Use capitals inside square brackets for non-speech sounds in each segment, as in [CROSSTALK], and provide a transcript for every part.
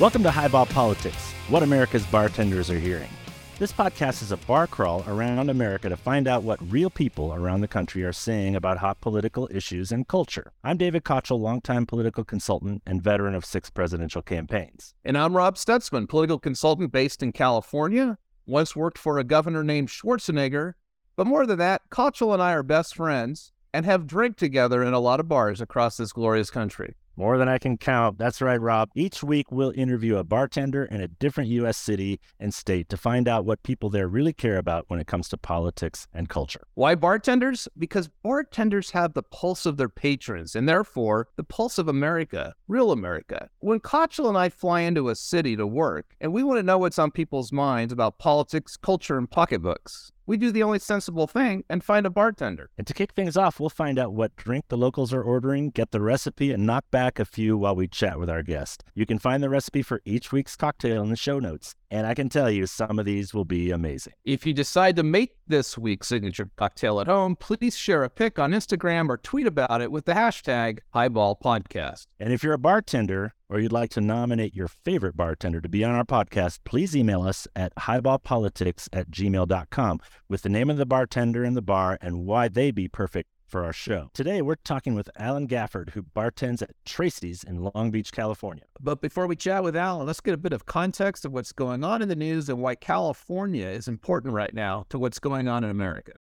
Welcome to Highball Politics, what America's bartenders are hearing. This podcast is a bar crawl around America to find out what real people around the country are saying about hot political issues and culture. I'm David Kochel, longtime political consultant and veteran of six presidential campaigns. And I'm Rob Stutzman, political consultant based in California. Once worked for a governor named Schwarzenegger. But more than that, Kochel and I are best friends and have drank together in a lot of bars across this glorious country. More than I can count. That's right, Rob. Each week, we'll interview a bartender in a different U.S. city and state to find out what people there really care about when it comes to politics and culture. Why bartenders? Because bartenders have the pulse of their patrons and therefore the pulse of America, real America. When Kochel and I fly into a city to work and we want to know what's on people's minds about politics, culture, and pocketbooks, we do the only sensible thing and find a bartender. And to kick things off, we'll find out what drink the locals are ordering, get the recipe, and knock back a few while we chat with our guest. You can find the recipe for each week's cocktail in the show notes. And I can tell you, some of these will be amazing. If you decide to make this week's signature cocktail at home, please share a pic on Instagram or tweet about it with the hashtag highballpodcast. And if you're a bartender or you'd like to nominate your favorite bartender to be on our podcast, please email us at highballpolitics at gmail.com with the name of the bartender and the bar and why they be perfect for our show. Today, we're talking with Alan Gafford, who bartends at Tracy's in Long Beach, California. But before we chat with Alan, let's get a bit of context of what's going on in the news and why California is important right now to what's going on in America.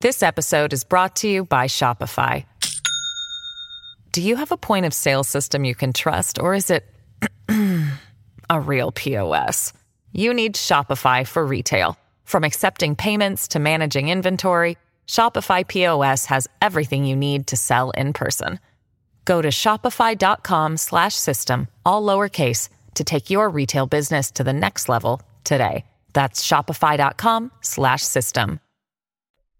This episode is brought to you by Shopify. Do you have a point of sale system you can trust, or is it [CLEARS THROAT] a real POS? You need Shopify for retail. From accepting payments to managing inventory, Shopify POS has everything you need to sell in person. Go to shopify.com/system all lowercase to take your retail business to the next level today. That's shopify.com/system.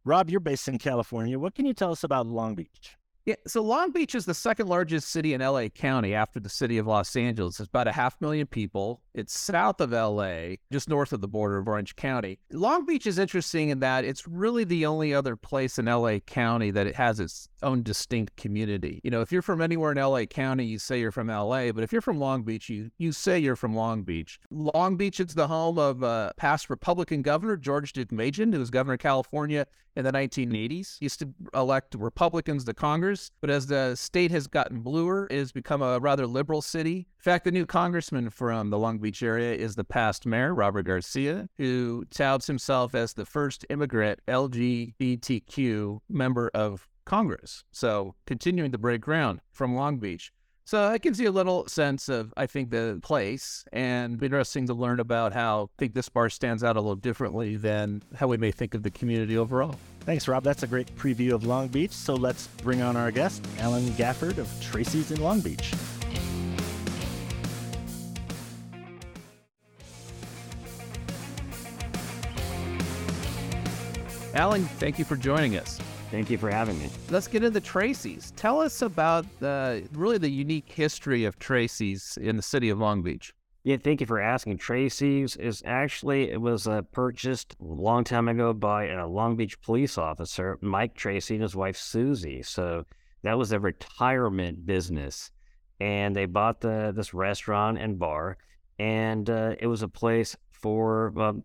Rob, you're based in California. What can you tell us about Long Beach? Yeah, so Long Beach is the second largest city in LA County after the city of Los Angeles. It's about a half million people. It's south of LA, just north of the border of Orange County. Long Beach is interesting in that it's really the only other place in LA County that it has its own distinct community. You know, if you're from anywhere in LA County, you say you're from LA, but if you're from Long Beach, you you say you're from Long Beach. Long Beach is the home of uh, past Republican governor George Deukmejian, who was governor of California in the 1980s. He used to elect Republicans to Congress, but as the state has gotten bluer, it has become a rather liberal city. In fact, the new congressman from the Long Beach area is the past mayor, Robert Garcia, who touts himself as the first immigrant LGBTQ member of Congress. So continuing to break ground from Long Beach. So it gives you a little sense of, I think, the place and interesting to learn about how I think this bar stands out a little differently than how we may think of the community overall. Thanks, Rob. That's a great preview of Long Beach. So let's bring on our guest, Alan Gafford of Tracy's in Long Beach. Alan, thank you for joining us. Thank you for having me. Let's get into Tracy's. Tell us about the really the unique history of Tracy's in the city of Long Beach. Yeah, thank you for asking. Tracy's is actually it was uh, purchased a long time ago by a Long Beach police officer, Mike Tracy, and his wife Susie. So that was a retirement business, and they bought the this restaurant and bar, and uh, it was a place for um,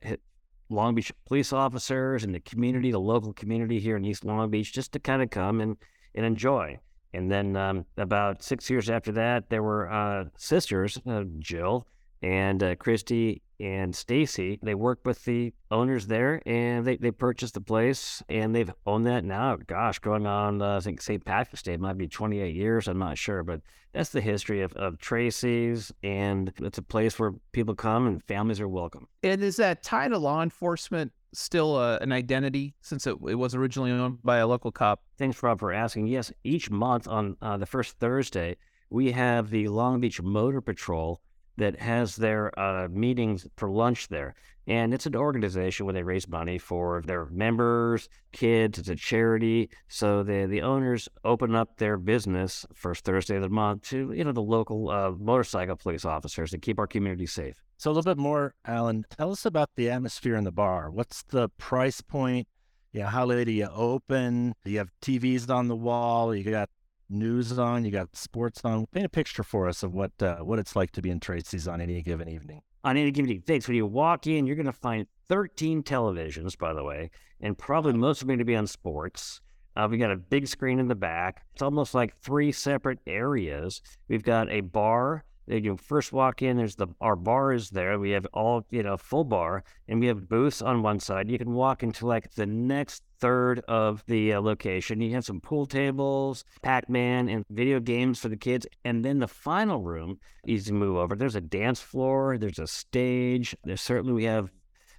Long Beach police officers and the community, the local community here in East Long Beach, just to kind of come and, and enjoy. And then um, about six years after that, there were uh, sisters, uh, Jill and uh, Christy and Stacy. They worked with the owners there, and they, they purchased the place, and they've owned that now. Gosh, going on, uh, I think St. Patrick's Day might be 28 years. I'm not sure, but that's the history of, of Tracy's, and it's a place where people come and families are welcome. And is that tied to law enforcement still uh, an identity since it, it, was originally owned by a local cop? Thanks, Rob, for asking. Yes, each month on uh, the first Thursday, we have the Long Beach Motor Patrol that has their uh, meetings for lunch there. And it's an organization where they raise money for their members, kids. It's a charity. So the, the owners open up their business first Thursday of the month to, you know, the local uh, motorcycle police officers to keep our community safe. So a little bit more, Alan, tell us about the atmosphere in the bar. What's the price point? Yeah, you know, how late do you open? Do you have TVs on the wall? You got news on, you got sports on. Paint a picture for us of what uh, what it's like to be in Tracy's on any given evening. On any given evening, thanks. When you walk in, you're going to find 13 televisions, by the way, and probably most of them going to be on sports. Uh, we got a big screen in the back. It's almost like three separate areas. We've got a bar you first walk in, there's the our bar is there. We have all you know full bar, and we have booths on one side. You can walk into like the next third of the uh, location. You have some pool tables, Pac-Man, and video games for the kids. And then the final room, easy move over. There's a dance floor. There's a stage. There's certainly we have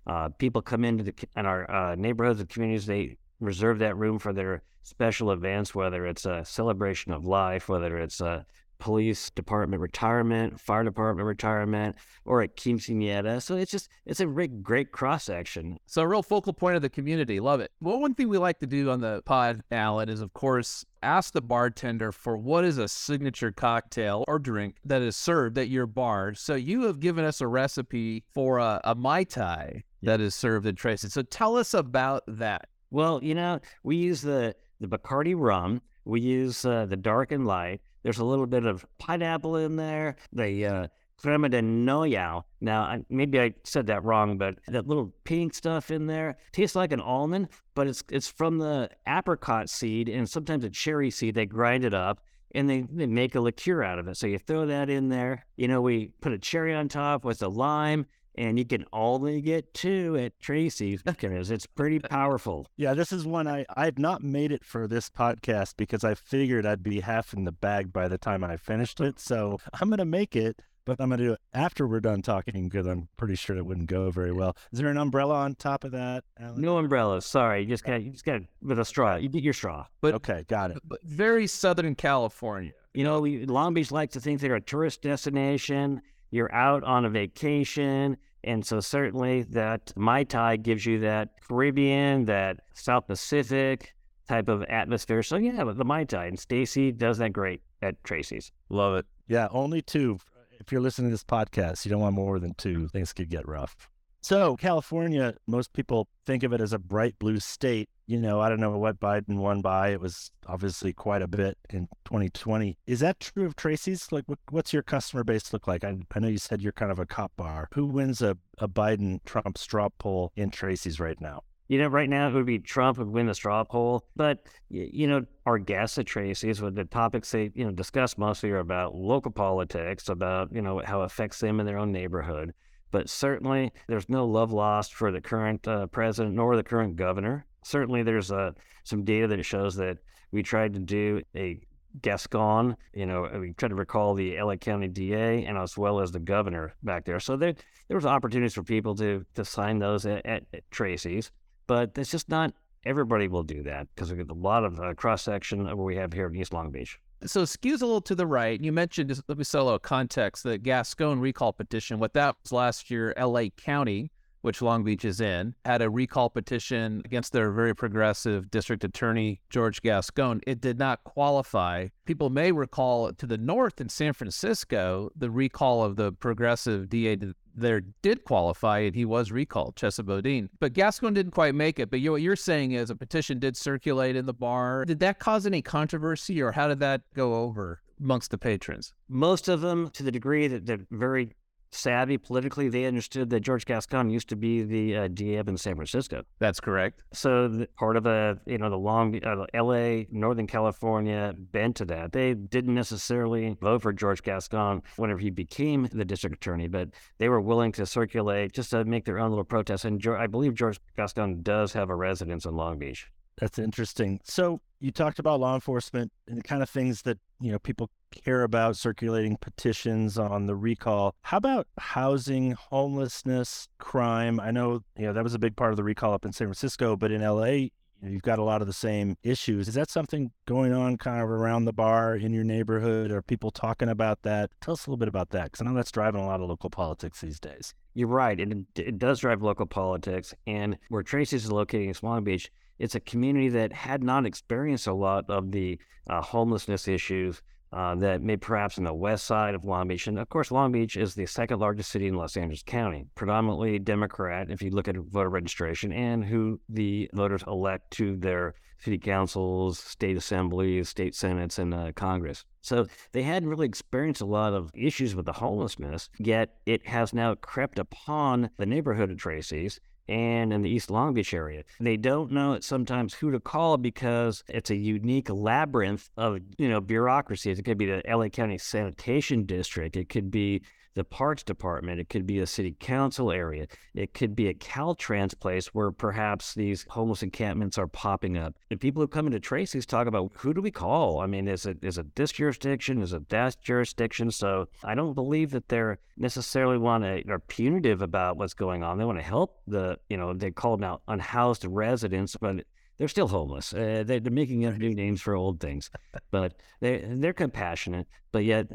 uh, people come into the in our uh, neighborhoods and communities. They reserve that room for their special events, whether it's a celebration of life, whether it's a police department retirement, fire department retirement, or at quinceanera. So it's just it's a great, great cross section. So a real focal point of the community. Love it. Well, one thing we like to do on the pod, Alan, is of course ask the bartender for what is a signature cocktail or drink that is served at your bar. So you have given us a recipe for a, a mai tai that is served in Tracy. So tell us about that. Well, you know, we use the the Bacardi rum. We use uh, the dark and light. There's a little bit of pineapple in there. The uh, crema de noyau. Now, I, maybe I said that wrong, but that little pink stuff in there tastes like an almond, but it's it's from the apricot seed and sometimes a cherry seed. They grind it up and they, they make a liqueur out of it. So you throw that in there. You know, we put a cherry on top with a lime and you can only get two at Tracy's [LAUGHS] because it's pretty uh, powerful. Yeah, this is one I I've not made it for this podcast because I figured I'd be half in the bag by the time I finished it. So [LAUGHS] I'm gonna make it, but I'm gonna do it after we're done talking because I'm pretty sure it wouldn't go very well. Is there an umbrella on top of that? Alan? No umbrella. Sorry, you just oh. got you just got with a straw. You get your straw. But okay, got it. But very Southern California. You know, we, Long Beach likes to think they're a tourist destination. You're out on a vacation and so certainly that Mai Tai gives you that Caribbean, that South Pacific type of atmosphere. So yeah, the Mai Tai. And Stacy does that great at Tracy's. Love it. Yeah, only two. If you're listening to this podcast, you don't want more than two. Things could get rough. So, California, most people think of it as a bright blue state. You know, I don't know what Biden won by. It was obviously quite a bit in 2020. Is that true of Tracy's? Like, what, what's your customer base look like? I, I know you said you're kind of a cop bar. Who wins a, a Biden Trump straw poll in Tracy's right now? You know, right now it would be Trump would win the straw poll, but you know, our guests at Tracy's, with the topics they you know discuss mostly are about local politics, about you know how it affects them in their own neighborhood. But certainly, there's no love lost for the current uh, president nor the current governor. Certainly, there's uh, some data that shows that we tried to do a Gascon, you know, we tried to recall the LA County DA and as well as the governor back there. So there, there was opportunities for people to to sign those at, at, at Tracy's, but it's just not everybody will do that because we get a lot of uh, cross section of what we have here in East Long Beach. So skews a little to the right. You mentioned, just let me set a little context, the Gascon recall petition. What that was last year, LA County, which Long Beach is in, had a recall petition against their very progressive district attorney, George Gascon. It did not qualify. People may recall to the north in San Francisco, the recall of the progressive DA there did qualify and he was recalled, Chesa Boudin. But Gascon didn't quite make it. But you, what you're saying is a petition did circulate in the bar. Did that cause any controversy or how did that go over amongst the patrons? Most of them, to the degree that they're very savvy politically, they understood that George Gascon used to be the uh, DA in San Francisco. That's correct. So the, part of the you know the long uh, L.A. Northern California bent to that. They didn't necessarily vote for George Gascon whenever he became the district attorney, but they were willing to circulate just to make their own little protest. And I believe George Gascon does have a residence in Long Beach. That's interesting. So you talked about law enforcement and the kind of things that you know people care about circulating petitions on the recall. How about housing homelessness crime? I know you know that was a big part of the recall up in san francisco but in la you know, you've got a lot of the same issues. Is that something going on kind of around the bar in your neighborhood? Are people talking about that? Tell us a little bit about that because i know that's driving a lot of local politics these days. You're right it, it does drive local politics and where tracy's is located in long beach it's a community that had not experienced a lot of the uh, homelessness issues uh, that may perhaps in the west side of Long Beach. And of course, Long Beach is the second largest city in Los Angeles County, predominantly Democrat, if you look at voter registration, and who the voters elect to their city councils, state assemblies, state senates, and uh, Congress. So they hadn't really experienced a lot of issues with the homelessness, yet it has now crept upon the neighborhood of Tracy's and in the East Long Beach area. They don't know sometimes who to call because it's a unique labyrinth of, you know, bureaucracies. It could be the LA County Sanitation District. It could be the Parks Department. It could be a city council area. It could be a Caltrans place where perhaps these homeless encampments are popping up. And people who come into Tracy's talk about who do we call? I mean, is it is it this jurisdiction? Is it that jurisdiction? So I don't believe that they're necessarily want to are punitive about what's going on. They want to help the you know they call out unhoused residents, but they're still homeless. Uh, they're, they're, making up new names for old things, but they they're compassionate. But yet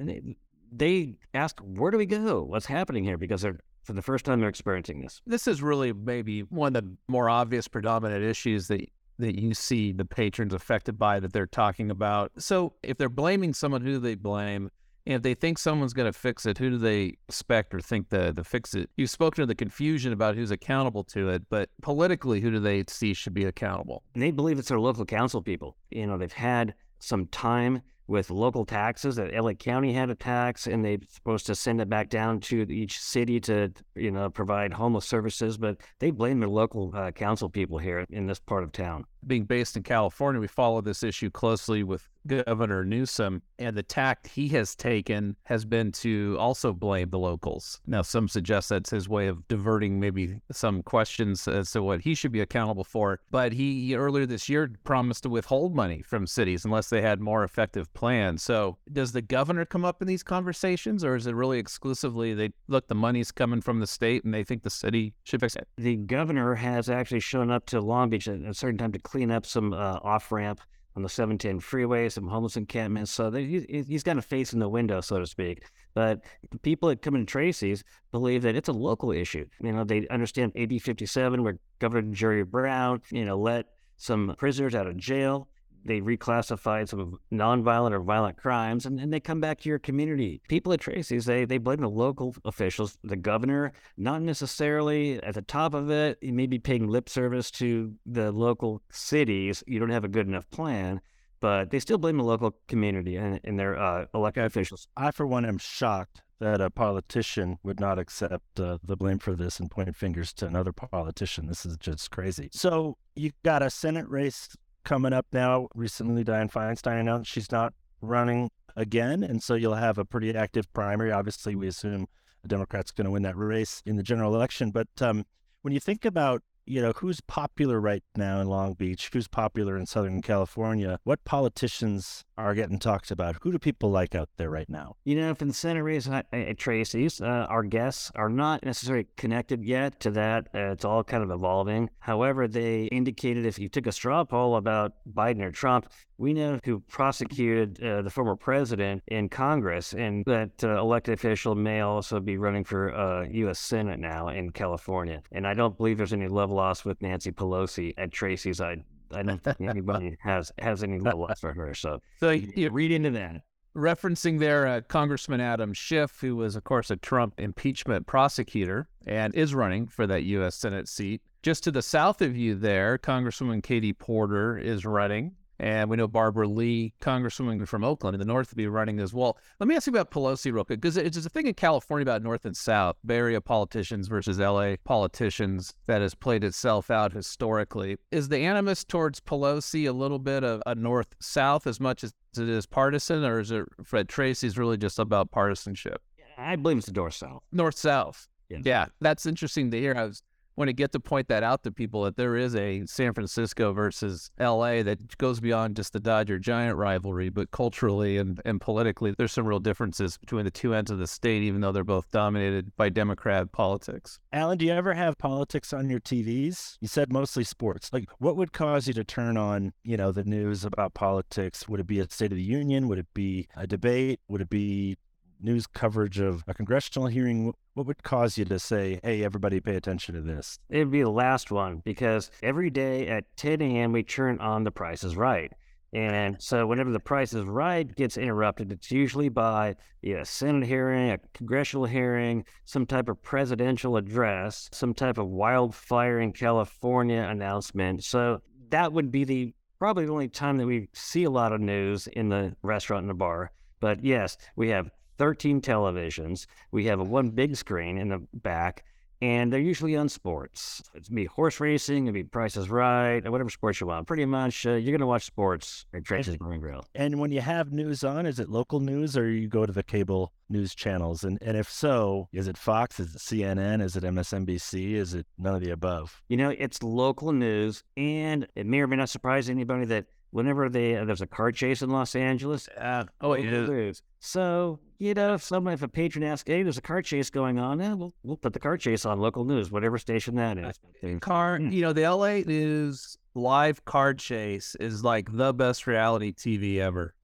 they ask, where do we go? What's happening here? Because they're for the first time they're experiencing this. This is really maybe one of the more obvious predominant issues that that you see the patrons affected by that they're talking about. So if they're blaming someone, who do they blame? And if they think someone's going to fix it, who do they expect or think the the fix it? You've spoken to the confusion about who's accountable to it, but politically, who do they see should be accountable? They believe it's their local council people. You know, they've had some time with local taxes that LA County had a tax and they're supposed to send it back down to each city to you know provide homeless services but they blame their local uh, council people here in this part of town being based in California we follow this issue closely with Governor Newsom, and the tact he has taken has been to also blame the locals. Now, some suggest that's his way of diverting maybe some questions as to what he should be accountable for. But he earlier this year promised to withhold money from cities unless they had more effective plans. So, does the governor come up in these conversations, or is it really exclusively they look the money's coming from the state and they think the city should fix it? The governor has actually shown up to Long Beach at a certain time to clean up some uh, off ramp on the 710 freeway, some homeless encampments. So he, he's got a face in the window, so to speak. But the people that come in Tracy's believe that it's a local issue. You know, they understand AB 57, where Governor Jerry Brown, you know, let some prisoners out of jail they reclassified some nonviolent or violent crimes, and, and they come back to your community. People at Tracy's, they, they blame the local officials, the governor, not necessarily at the top of it. You may be paying lip service to the local cities. You don't have a good enough plan, but they still blame the local community and, and their uh, elected officials. I, for one, am shocked that a politician would not accept uh, the blame for this and point fingers to another politician. This is just crazy. So you've got a Senate race coming up now. Recently, Dianne Feinstein announced she's not running again. And so you'll have a pretty active primary. Obviously, we assume the Democrat's going to win that race in the general election. But um, when you think about you know, who's popular right now in Long Beach? Who's popular in Southern California? What politicians are getting talked about? Who do people like out there right now? You know, for the Senate race at, at Tracy's, uh, our guests are not necessarily connected yet to that. Uh, it's all kind of evolving. However, they indicated if you took a straw poll about Biden or Trump, we know who prosecuted uh, the former president in Congress, and that uh, elected official may also be running for uh, U.S. Senate now in California. And I don't believe there's any love lost with Nancy Pelosi at Tracy's. I I don't think anybody [LAUGHS] has has any love lost for her. So, so you read into that. Referencing there, uh, Congressman Adam Schiff, who was, of course, a Trump impeachment prosecutor and is running for that U.S. Senate seat. Just to the south of you there, Congresswoman Katie Porter is running and we know Barbara Lee, Congresswoman from Oakland in the North, will be running as well. Let me ask you about Pelosi real quick, because it's a thing in California about North and South, Bay Area politicians versus LA politicians that has played itself out historically. Is the animus towards Pelosi a little bit of a North South as much as it is partisan, or is it Fred Tracy's really just about partisanship? I believe it's the North South. North South. Yes. Yeah, that's interesting to hear. I was want to get to point that out to people that there is a San Francisco versus LA that goes beyond just the Dodger Giant rivalry, but culturally and, and politically, there's some real differences between the two ends of the state, even though they're both dominated by Democrat politics. Alan, do you ever have politics on your TVs? You said mostly sports. Like, what would cause you to turn on, you know, the news about politics? Would it be a State of the Union? Would it be a debate? Would it be news coverage of a congressional hearing, what would cause you to say, hey, everybody pay attention to this? It'd be the last one because every day at 10 a.m., we turn on The Price is Right. And so whenever The Price is Right gets interrupted, it's usually by a Senate hearing, a congressional hearing, some type of presidential address, some type of wildfire in California announcement. So that would be the probably the only time that we see a lot of news in the restaurant and the bar. But yes, we have 13 televisions. We have a one big screen in the back, and they're usually on sports. It's be horse racing, it'd be Prices Right, whatever sports you want. Pretty much, uh, you're going to watch sports at Tracy's and Grill. And when you have news on, is it local news or you go to the cable news channels? And and if so, is it Fox? Is it CNN? Is it MSNBC? Is it none of the above? You know, it's local news, and it may or may not surprise anybody that whenever they uh, there's a car chase in Los Angeles, uh, oh, it is. So you know, if someone, if a patron asks, "Hey, there's a car chase going on," eh, we'll we'll put the car chase on local news, whatever station that is. Car, hmm. you know, the LA News live car chase is like the best reality TV ever. [LAUGHS]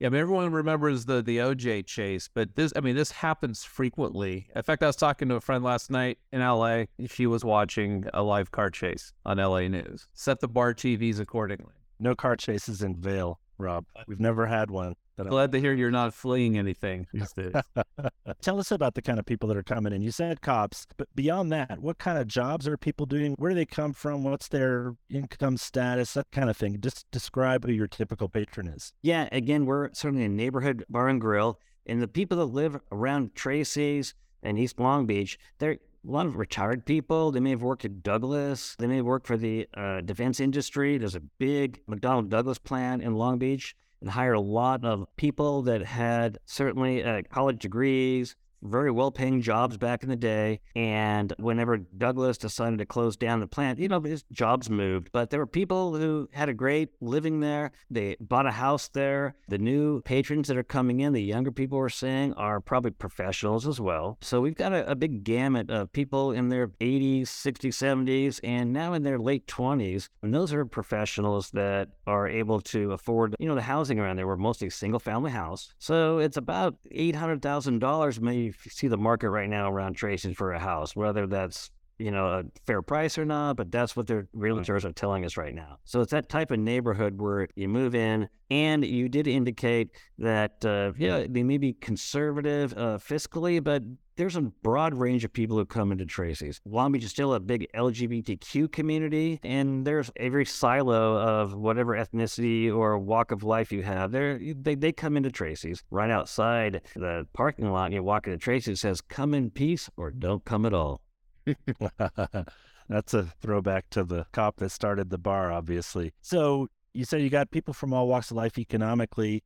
Yeah, I mean, everyone remembers the the OJ chase, but this, I mean, this happens frequently. In fact, I was talking to a friend last night in LA. She was watching a live car chase on LA News. Set the bar TVs accordingly. No car chases in Vail, Rob. We've never had one. Glad to hear you're not fleeing anything these days. [LAUGHS] Tell us about the kind of people that are coming in. You said cops, but beyond that, what kind of jobs are people doing? Where do they come from? What's their income status? That kind of thing. Just describe who your typical patron is. Yeah, again, we're certainly a neighborhood bar and grill, and the people that live around Tracy's and East Long Beach, they're a lot of retired people. They may have worked at Douglas. They may have worked for the uh, defense industry. There's a big McDonnell Douglas plant in Long Beach and hired a lot of people that had certainly uh, college degrees, very well paying jobs back in the day. And whenever Douglas decided to close down the plant, you know, his jobs moved. But there were people who had a great living there. They bought a house there. The new patrons that are coming in, the younger people we're seeing, are probably professionals as well. So we've got a, a big gamut of people in their 80s, 60s, 70s, and now in their late 20s. And those are professionals that are able to afford, you know, the housing around there. We're mostly single family house. So it's about $800,000 maybe see the market right now around Tracy's for a house, whether that's you know a fair price or not, but that's what their realtors are telling us right now. So it's that type of neighborhood where you move in, and you did indicate that uh, yeah they may be conservative uh, fiscally, but there's a broad range of people who come into Tracy's. Long Beach is still a big LGBTQ community, and there's every silo of whatever ethnicity or walk of life you have. There, they, they come into Tracy's. Right outside the parking lot, you walk into Tracy's, it says, come in peace or don't come at all. [LAUGHS] That's a throwback to the cop that started the bar, obviously. So you said you got people from all walks of life economically.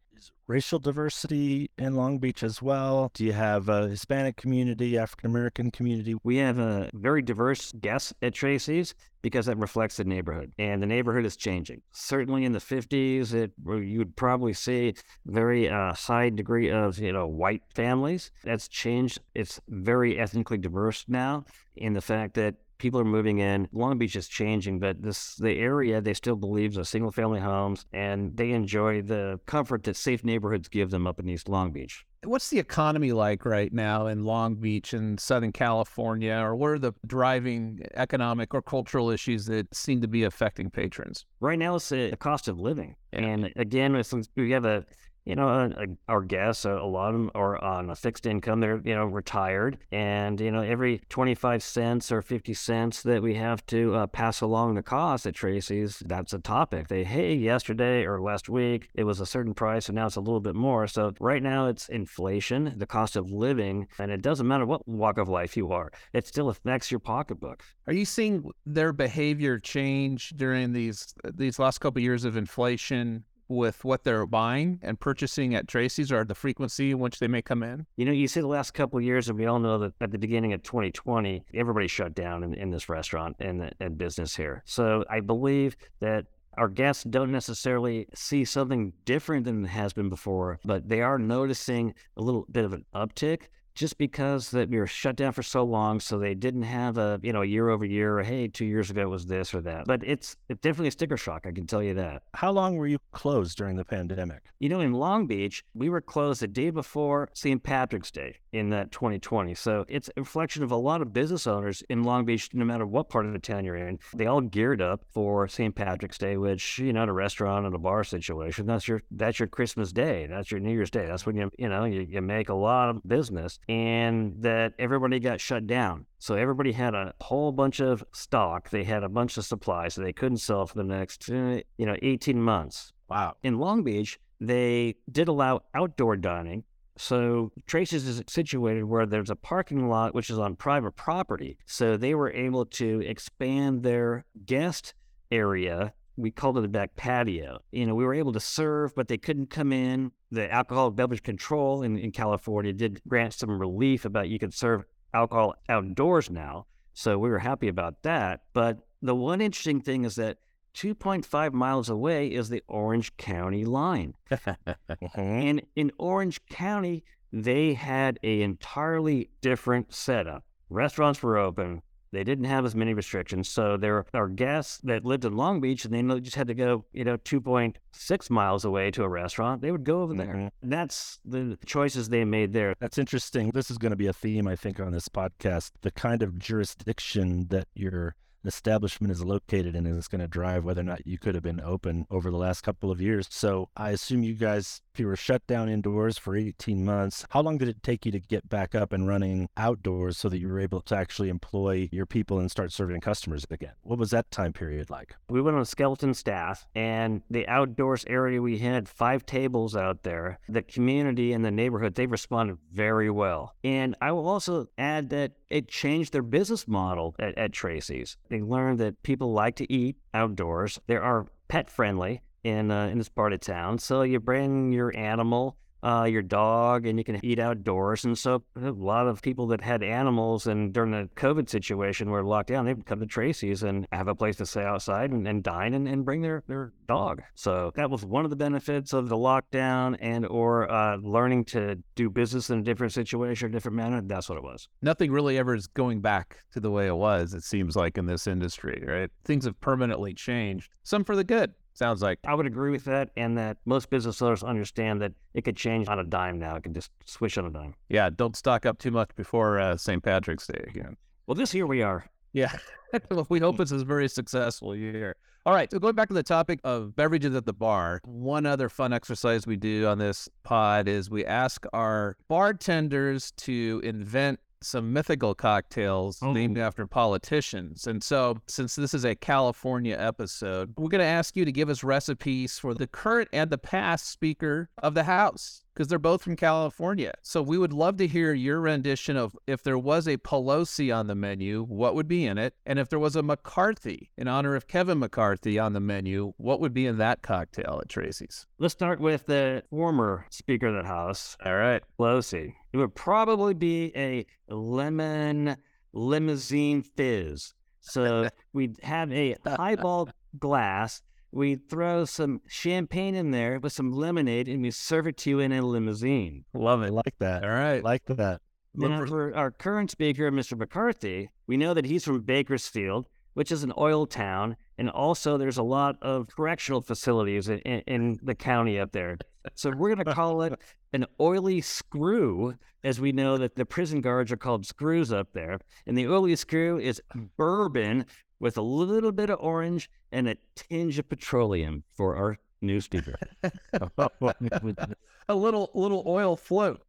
Racial diversity in Long Beach as well? Do you have a Hispanic community, African American community? We have a very diverse guest at Tracy's because that reflects the neighborhood, and the neighborhood is changing. Certainly in the 50s, it you would probably see very uh, high degree of you know white families. That's changed. It's very ethnically diverse now in the fact that people are moving in. Long Beach is changing, but this the area they still believe are single family homes, and they enjoy the comfort that safe neighborhoods give them up in East Long Beach. What's the economy like right now in Long Beach and Southern California, or what are the driving economic or cultural issues that seem to be affecting patrons? Right now, it's the cost of living, yeah. and again, since we have a you know, uh, our guests, a lot of them are on a fixed income. They're, you know, retired. And, you know, every 25 cents or 50 cents that we have to uh, pass along the cost at Tracy's, that's a topic. They, hey, yesterday or last week, it was a certain price and now it's a little bit more. So right now it's inflation, the cost of living, and it doesn't matter what walk of life you are, it still affects your pocketbook. Are you seeing their behavior change during these these last couple of years of inflation? With what they're buying and purchasing at Tracy's or the frequency in which they may come in? You know, you see the last couple of years, and we all know that at the beginning of 2020, everybody shut down in, in this restaurant and, and business here. So I believe that our guests don't necessarily see something different than has been before, but they are noticing a little bit of an uptick just because that we were shut down for so long, so they didn't have a you know year over year. Or, hey, two years ago it was this or that. But it's it's definitely a sticker shock. I can tell you that. How long were you closed during the pandemic? You know, in Long Beach, we were closed the day before St. Patrick's Day in that 2020. So it's a reflection of a lot of business owners in Long Beach, no matter what part of the town you're in. They all geared up for St. Patrick's Day, which you know, in a restaurant and a bar situation, that's your that's your Christmas Day, that's your New Year's Day. That's when you you know you, you make a lot of business and that everybody got shut down. So everybody had a whole bunch of stock. They had a bunch of supplies that they couldn't sell for the next, uh, you know, 18 months. Wow. In Long Beach, they did allow outdoor dining. So Tracy's is situated where there's a parking lot which is on private property. So they were able to expand their guest area we called it a back patio. You know, we were able to serve, but they couldn't come in. The alcoholic beverage control in, in California did grant some relief about you could serve alcohol outdoors now. So we were happy about that. But the one interesting thing is that 2.5 miles away is the Orange County line. [LAUGHS] Mm-hmm. and in Orange County, they had a entirely different setup. Restaurants were open, they didn't have as many restrictions. So there are guests that lived in Long Beach and they just had to go, you know, 2.6 miles away to a restaurant. They would go over there. Mm-hmm. That's the choices they made there. That's interesting. This is going to be a theme, I think, on this podcast. The kind of jurisdiction that you're establishment is located in is going to drive whether or not you could have been open over the last couple of years. So I assume you guys, you were shut down indoors for 18 months, how long did it take you to get back up and running outdoors so that you were able to actually employ your people and start serving customers again? What was that time period like? We went on skeleton staff, and the outdoors area, we had five tables out there. The community and the neighborhood, they responded very well. And I will also add that it changed their business model at, at Tracy's. They learned that people like to eat outdoors. They are pet friendly in uh, in this part of town. So you bring your animal uh, your dog and you can eat outdoors. And so a lot of people that had animals and during the COVID situation were locked down, they'd come to Tracy's and have a place to stay outside and, and dine and, and bring their, their dog. So that was one of the benefits of the lockdown and or uh, learning to do business in a different situation, a different manner. That's what it was. Nothing really ever is going back to the way it was, it seems like in this industry, right? Things have permanently changed, some for the good. Sounds like I would agree with that, and that most business owners understand that it could change on a dime now. It can just switch on a dime. Yeah, don't stock up too much before uh, St. Patrick's Day again. Well, this year we are. Yeah, [LAUGHS] we hope it's a very successful year. All right, so going back to the topic of beverages at the bar, one other fun exercise we do on this pod is we ask our bartenders to invent some mythical cocktails oh. named after politicians. And so, since this is a California episode, we're going to ask you to give us recipes for the current and the past Speaker of the House because they're both from California. So we would love to hear your rendition of if there was a Pelosi on the menu, what would be in it? And if there was a McCarthy in honor of Kevin McCarthy on the menu, what would be in that cocktail at Tracy's? Let's start with the former Speaker of the House. All right. Pelosi. It would probably be a lemon limousine fizz. So [LAUGHS] we'd have a highball glass we throw some champagne in there with some lemonade and we serve it to you in a limousine. Love it. Like that. All right. Like that. Now, for our current speaker, Mr. McCarthy, we know that he's from Bakersfield, which is an oil town. And also, there's a lot of correctional facilities in, in the county up there. So we're going to call it [LAUGHS] an oily screw, as we know that the prison guards are called screws up there. And the oily screw is bourbon with a little bit of orange and a tinge of petroleum for our new speaker. [LAUGHS] [LAUGHS] a little little oil float.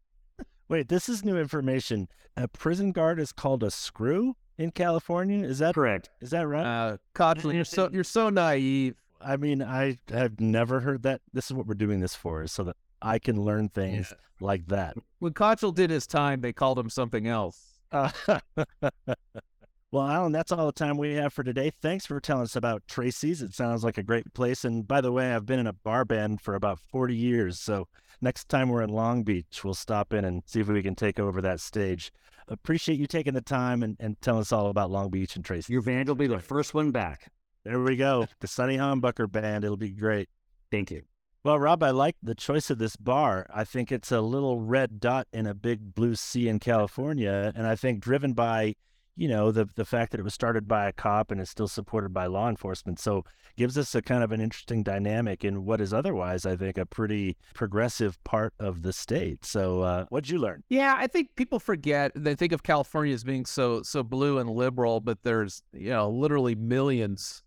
Wait, this is new information. A prison guard is called a screw in California. Is that correct? Is that right? Uh, Kochel, you're so you're so naive. I mean, I have never heard that. This is what we're doing this for, so that I can learn things yeah. like that. When Kochel did his time, they called him something else. Uh, [LAUGHS] Well, Alan, that's all the time we have for today. Thanks for telling us about Tracy's. It sounds like a great place. And by the way, I've been in a bar band for about 40 years. So next time we're in Long Beach, we'll stop in and see if we can take over that stage. Appreciate you taking the time and, and telling us all about Long Beach and Tracy. Your band will be the first one back. There we go. The Sunny Humbucker Band. It'll be great. Thank you. Well, Rob, I like the choice of this bar. I think it's a little red dot in a big blue sea in California. And I think driven by you know the the fact that it was started by a cop and is still supported by law enforcement. So gives us a kind of an interesting dynamic in what is otherwise i think a pretty progressive part of the state. So uh, what'd you learn? Yeah i think people forget they think of california as being so so blue and liberal but there's you know literally millions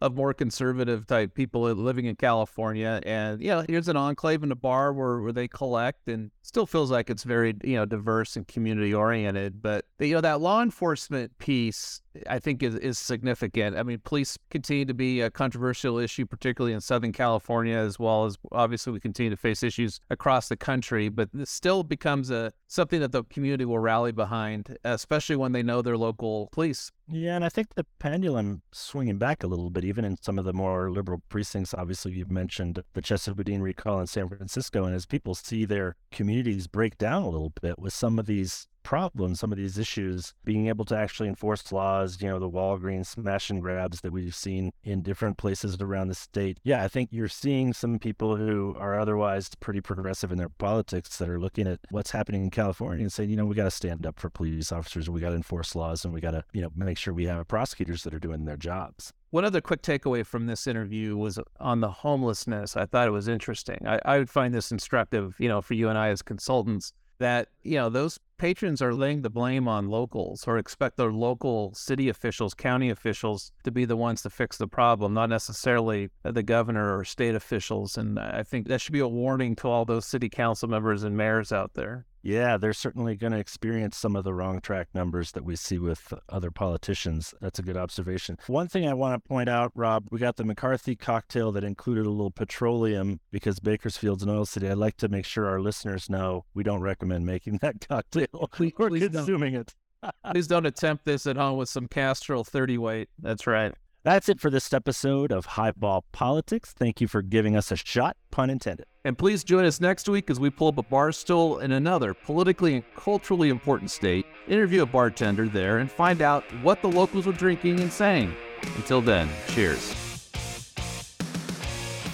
of more conservative type people living in California. And, know, here's an enclave and a bar where, where they collect and still feels like it's very, you know, diverse and community oriented. But, you know, that law enforcement piece, I think is, is significant. I mean, police continue to be a controversial issue, particularly in Southern California, as well as obviously we continue to face issues across the country. But this still becomes a something that the community will rally behind, especially when they know their local police. Yeah, and I think the pendulum swinging back a little bit, even in some of the more liberal precincts. Obviously, you've mentioned the Chesa Boudin recall in San Francisco, and as people see their communities break down a little bit with some of these problems, some of these issues, being able to actually enforce laws, you know, the Walgreens smash and grabs that we've seen in different places around the state. Yeah, I think you're seeing some people who are otherwise pretty progressive in their politics that are looking at what's happening in California and saying, you know, we got to stand up for police officers, we got to enforce laws, and we got to, you know, make sure we have prosecutors that are doing their jobs. One other quick takeaway from this interview was on the homelessness. I thought it was interesting. I, I would find this instructive, you know, for you and I as consultants that you know those patrons are laying the blame on locals or expect their local city officials, county officials to be the ones to fix the problem, not necessarily uh, the governor or state officials. And I think that should be a warning to all those city council members and mayors out there. Yeah, they're certainly going to experience some of the wrong track numbers that we see with other politicians. That's a good observation. One thing I want to point out, Rob, we got the McCarthy cocktail that included a little petroleum because Bakersfield's an oil city. I'd like to make sure our listeners know we don't recommend making [LAUGHS] that cocktail [LAUGHS] please, or please consuming don't. it. [LAUGHS] please don't attempt this at home with some Castrol 30 weight. That's right. That's it for this episode of Highball Politics. Thank you for giving us a shot, pun intended. And please join us next week as we pull up a bar stool in another politically and culturally important state, interview a bartender there, and find out what the locals are drinking and saying. Until then, cheers.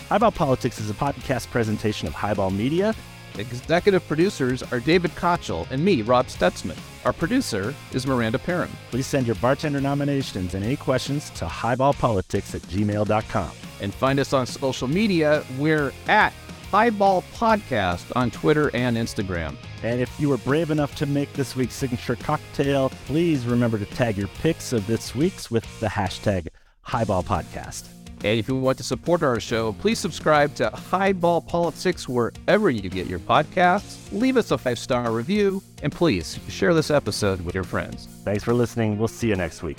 Highball Politics is a podcast presentation of Highball Media. Executive producers are David Kochel and me, Rob Stutzman. Our producer is Miranda Perrin. Please send your bartender nominations and any questions to highballpolitics at gmail.com. And find us on social media. We're at Highball Podcast on Twitter and Instagram. And if you were brave enough to make this week's signature cocktail, please remember to tag your pics of this week's with the hashtag Highball Podcast. And if you want to support our show, please subscribe to Highball Politics wherever you get your podcasts. Leave us a five star review, and please share this episode with your friends. Thanks for listening. We'll see you next week.